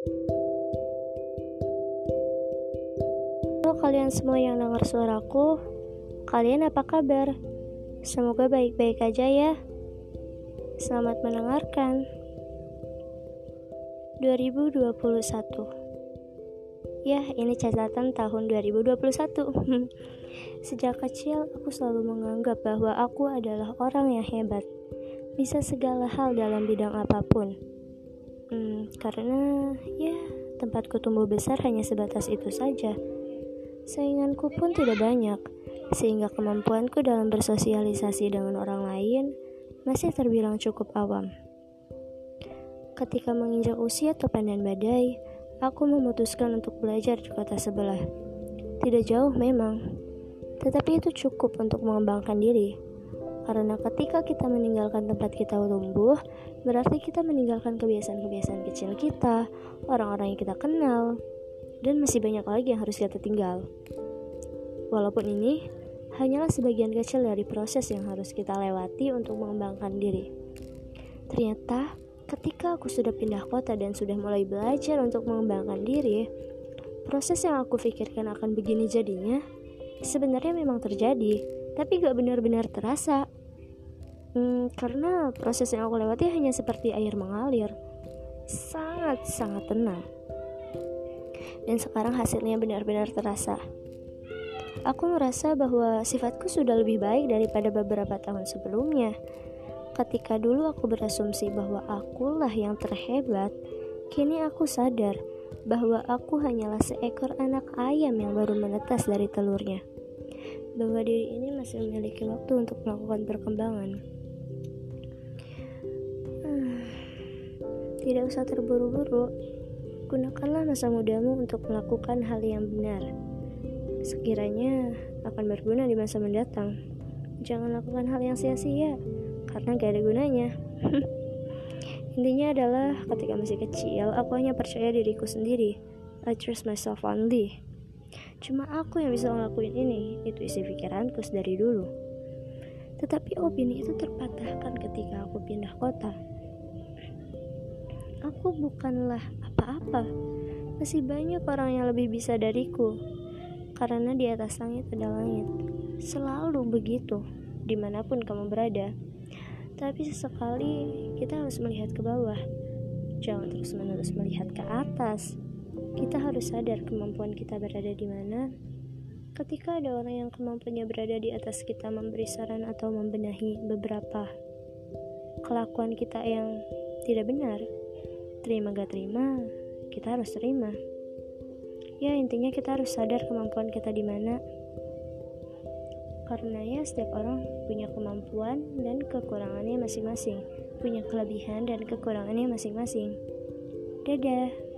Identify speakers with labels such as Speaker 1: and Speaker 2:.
Speaker 1: Halo kalian semua yang dengar suaraku, kalian apa kabar? Semoga baik-baik aja ya. Selamat mendengarkan. 2021 Ya, ini catatan tahun 2021. Sejak kecil, aku selalu menganggap bahwa aku adalah orang yang hebat. Bisa segala hal dalam bidang apa pun. Hmm, karena ya, tempatku tumbuh besar hanya sebatas itu saja. Sainganku pun tidak banyak, sehingga kemampuanku dalam bersosialisasi dengan orang lain masih terbilang cukup awam. Ketika menginjak usia topan dan badai, aku memutuskan untuk belajar di kota sebelah. Tidak jauh memang, tetapi itu cukup untuk mengembangkan diri. Karena ketika kita meninggalkan tempat kita tumbuh, berarti kita meninggalkan kebiasaan-kebiasaan kecil kita, orang-orang yang kita kenal, dan masih banyak lagi yang harus kita tinggal. Walaupun ini hanyalah sebagian kecil dari proses yang harus kita lewati untuk mengembangkan diri. Ternyata, Ketika aku sudah pindah kota dan sudah mulai belajar untuk mengembangkan diri, proses yang aku pikirkan akan begini jadinya sebenarnya memang terjadi, tapi gak benar-benar terasa. Hmm, karena proses yang aku lewati hanya seperti air mengalir, sangat-sangat tenang. Dan sekarang hasilnya benar-benar terasa. Aku merasa bahwa sifatku sudah lebih baik daripada beberapa tahun sebelumnya Ketika dulu aku berasumsi bahwa akulah yang terhebat, kini aku sadar bahwa aku hanyalah seekor anak ayam yang baru menetas dari telurnya. Bahwa diri ini masih memiliki waktu untuk melakukan perkembangan. Tidak usah terburu-buru. Gunakanlah masa mudamu untuk melakukan hal yang benar. Sekiranya akan berguna di masa mendatang. Jangan lakukan hal yang sia-sia karena gak ada gunanya. Intinya adalah ketika masih kecil, aku hanya percaya diriku sendiri. I trust myself only. Cuma aku yang bisa ngelakuin ini, itu isi pikiranku dari dulu. Tetapi opini itu terpatahkan ketika aku pindah kota. Aku bukanlah apa-apa. Masih banyak orang yang lebih bisa dariku. Karena di atas langit ada langit. Selalu begitu, di mana pun kamu berada. Tapi sesekali kita harus melihat ke bawah. Jangan terus-menerus melihat ke atas. Kita harus sadar kemampuan kita berada di mana. Ketika ada orang yang kemampuannya berada di atas kita memberi saran atau membenahi beberapa kelakuan kita yang tidak benar, terima gak terima, kita harus terima. Ya, intinya kita harus sadar kemampuan kita di mana karena ya setiap orang punya kemampuan dan kekurangannya masing-masing, punya kelebihan dan kekurangannya masing-masing. Dadah.